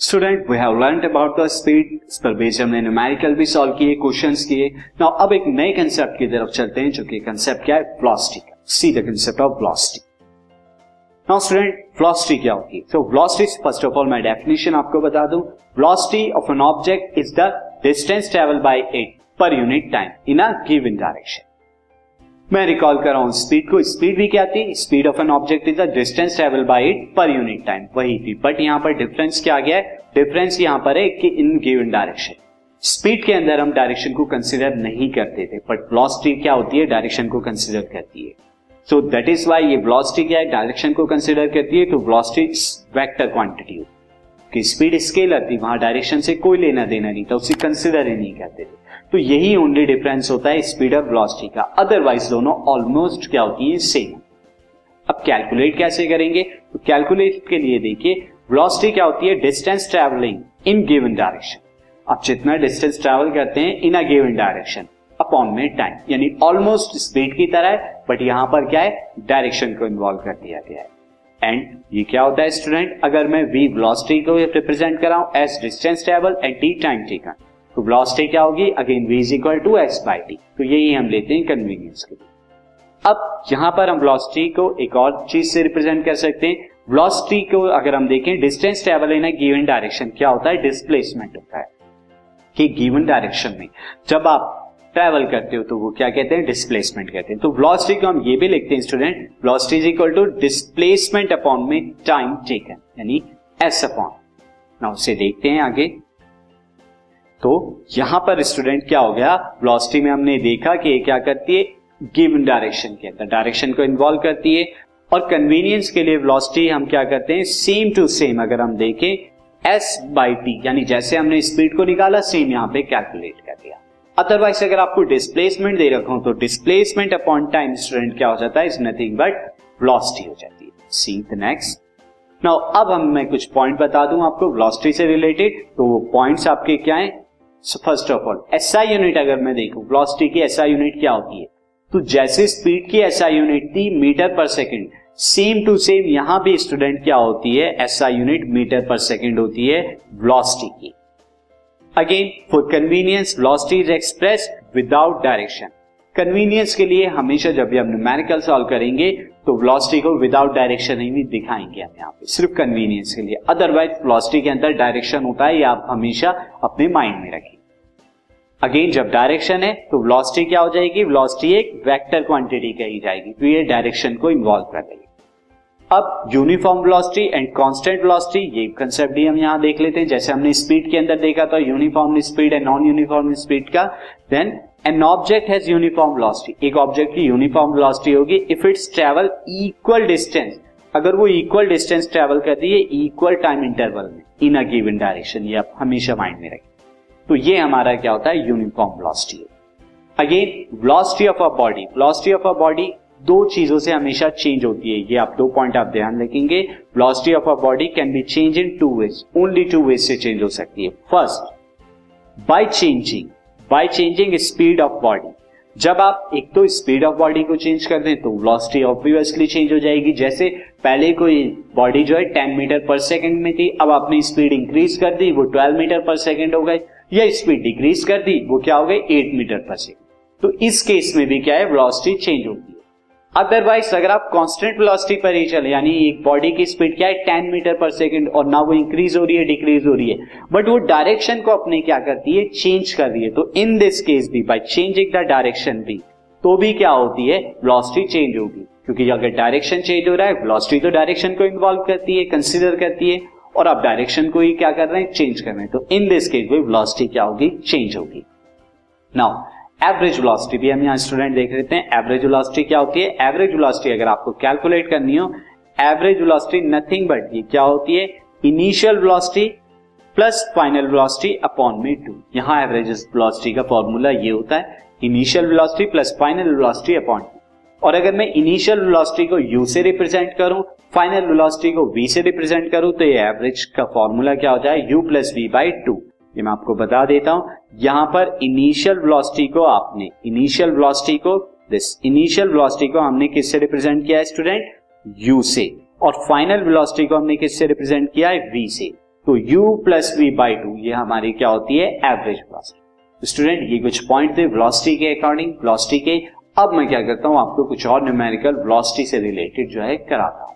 Student we have learn about the speed इस पर based हमने न्यूमेरिकल भी सॉल्व किए क्वेश्चन किए। नाउ अब एक नए कंसेप्ट की तरफ़ चलते हैं, जो कि कंसेप्ट क्या है? वेलोसिटी का see the concept of velocity now student velocity क्या होती है सो फ़र्स्ट ऑफ़ ऑल मैं डेफिनेशन आपको बता दूँ। Velocity of an object is the distance travel by it per unit time in a given direction मैं recall कर रहा हूँ स्पीड को स्पीड भी क्या थी? Speed of an object is the distance travel by it per unit time वही थी। बट यहाँ पर डिफरेंस क्या गया है? डिफरेंस यहाँ पर है कि इन गिवन डायरेक्शन स्पीड के अंदर हम डायरेक्शन को कंसिडर नहीं करते थे बट वेलोसिटी क्या होती है? डायरेक्शन को कंसिडर करती है। सो दैट इज़ वाई ये वेलोसिटी क्या है? डायरेक्शन को कंसिडर करती है तो वेलोसिटी वेक्टर क्वांटिटी कि स्पीड स्केलर थी वहाँ डायरेक्शन से कोई लेना देना नहीं था, उसे कंसिडर ही नहीं करते थे। तो यही ओनली डिफरेंस होता है स्पीड और वेलोसिटी का। अदरवाइज़ दोनों ऑलमोस्ट क्या होती है सेम अब कैलकुलेट कैसे करेंगे? तो कैलकुलेट के लिए देखिए वेलोसिटी क्या होती है? Distance travelling in given direction अब जितना डिस्टेंस ट्रेवल करते हैं in a given direction upon में टाइम यानी ऑलमोस्ट स्पीड की तरह है बट यहाँ पर क्या है? डायरेक्शन को इन्वॉल्व कर दिया गया है। एंड ये क्या होता है स्टूडेंट अगर मैं वी वेलोसिटी को represent कराऊं as distance travel and T time taken तो वेलोसिटी क्या होगी? Again v is equal to S by T तो यही हम लेते हैं कन्वीनियंस के लिए। अब यहाँ पर हम वेलोसिटी को एक और चीज़ से रिप्रेजेंट कर सकते हैं। वेलोसिटी को अगर हम देखें distance travel in given direction क्या होता है? डिस्प्लेसमेंट होता है। कि गिवन डायरेक्शन में। जब आप ट्रेवल करते हो तो वो क्या कहते हैं? डिस्प्लेसमेंट कहते हैं। तो वेलोसिटी को हम ये भी लिखते हैं student velocity is equal to displacement upon में टाइम टेकन यानी एस अपॉन ना उसे देखते हैं आगे। तो यहाँ पर स्टूडेंट क्या हो गया? वेलोसिटी में हमने देखा कि ये क्या करती है? गिवन डायरेक्शन के अंदर। डायरेक्शन को इन्वॉल्व करती है। और कन्वीनियंस के लिए वेलोसिटी हम क्या करते हैं? सेम टू सेम अगर हम देखें एस बाई टी यानी जैसे हमने स्पीड को निकाला सेम यहाँ पे कैलकुलेट कर दिया। अदरवाइज़ अगर आपको डिस्प्लेसमेंट दे रखा हूँ तो डिस्प्लेसमेंट अपॉन टाइम स्टूडेंट क्या हो जाता है? इज़ नथिंग बट वेलोसिटी हो जाती है। सी द नेक्स्ट नाउ अब हम मैं कुछ पॉइंट बता दूँ आपको वेलोसिटी से रिलेटेड तो वो पॉइंट्स आपके क्या है? First of all S I unit अगर मैं देखूँ वेलोसिटी की एसआई यूनिट क्या होती है? तो जैसे स्पीड की एसआई यूनिट थी metre per second same to same यहाँ भी स्टूडेंट क्या होती है? S I unit metre per second होती है वेलोसिटी की। Again for convenience velocity is express without direction convenience के लिए हमेशा जब भी हम न्यूमेरिकल सॉल्व करेंगे तो वेलोसिटी को विदाउट डायरेक्शन ही दिखाएँगे हम यहाँ पे, सिर्फ़ कन्वीनियंस के लिए। अदरवाइज़ वेलोसिटी के अंदर डायरेक्शन होता है, ये आप हमेशा अपने माइंड में रखें। अगेन जब डायरेक्शन है तो वेलोसिटी क्या हो जाएगी? वेलोसिटी एक वेक्टर क्वांटिटी कही जाएगी तो ये डायरेक्शन को इन्वॉल्व कर देगी। अब uniform velocity and constant velocity ये कंसेप्ट भी हम यहाँ देख लेते हैं। जैसे हमने स्पीड के अंदर देखा था uniform speed and non uniform speed का then an object has uniform velocity एक ऑब्जेक्ट की यूनिफॉर्म वेलोसिटी होगी if it's travel equal distance अगर वो इक्वल डिस्टेंस ट्रेवल करती है इक्वल टाइम इंटरवल में इन अ गिवन डायरेक्शन ये आप हमेशा माइंड में रखें। तो ये हमारा क्या होता है? Uniform velocity again velocity of a body velocity of a body दो चीज़ों से हमेशा चेंज होती है। ये आप दो पॉइंट आप ध्यान रखेंगे। Velocity of a body can be change in two ways only two ways से चेंज हो सकती है। First by changing by changing speed of body जब आप एक तो स्पीड ऑफ़ बॉडी को चेंज कर दें तो वेलोसिटी ऑब्वियसली चेंज हो जाएगी। जैसे पहले कोई बॉडी जो है 10 मीटर पर सेकंड में थी, अब आपने स्पीड इंक्रीज कर दी, वो 12 मीटर पर सेकंड हो गई या स्पीड डिक्रीज कर दी, वो क्या हो गई एट मीटर पर सेकेंड तो इस केस में भी क्या है? वेलोसिटी चेंज होती है अदरवाइज़ अगर आप कांस्टेंट वेलोसिटी पर ही चले, यानी एक बॉडी की स्पीड क्या है? टेन मीटर पर सेकंड और ना वो इंक्रीज हो रही है डिक्रीज हो रही है। बट वो डायरेक्शन को अपने क्या करती है? चेंज कर रही है। तो इन दिस केस भी बाय चेंजिंग द डायरेक्शन भी तो भी क्या होती है? वेलोसिटी चेंज होगी। क्योंकि अगर डायरेक्शन चेंज हो रहा है वेलोसिटी तो डायरेक्शन को इन्वॉल्व करती है कंसिडर करती है, और आप डायरेक्शन को ही क्या कर रहे हैं? चेंज कर रहे हैं। तो इन दिस केस में वेलोसिटी क्या होगी? चेंज होगी। नाउ एवरेज वेलोसिटी भी हम यहाँ स्टूडेंट देख लेते हैं। एवरेज वेलोसिटी क्या होती है? एवरेज वेलोसिटी अगर आपको कैलकुलेट करनी हो एवरेज वेलोसिटी नथिंग बट ये क्या होती है? Initial velocity plus final velocity upon में टू यहाँ एवरेज वेलोसिटी का फॉर्मूला ये होता है। Initial velocity plus final velocity upon और अगर मैं इनिशियल वेलोसिटी को यू से रिप्रेजेंट करूँ फाइनल वेलोसिटी को वी से रिप्रेजेंट करूँ तो ये एवरेज का फॉर्मूला क्या हो जाए? U plus V by two ये मैं आपको बता देता हूँ, यहाँ पर इनिशियल वेलोसिटी को आपने इनिशियल वेलोसिटी को दिस इनिशियल वेलोसिटी को हमने किससे रिप्रेजेंट किया है स्टूडेंट यू से। और फाइनल वेलोसिटी को हमने किससे रिप्रेजेंट किया है? वी से। तो u plus V by two ये हमारी क्या होती है? एवरेज वेलोसिटी स्टूडेंट ये कुछ पॉइंट थे वेलोसिटी के अकॉर्डिंग वेलोसिटी के। अब मैं क्या करता हूँ, आपको कुछ और न्यूमेरिकल वेलोसिटी से रिलेटेड जो है, कराता हूँ।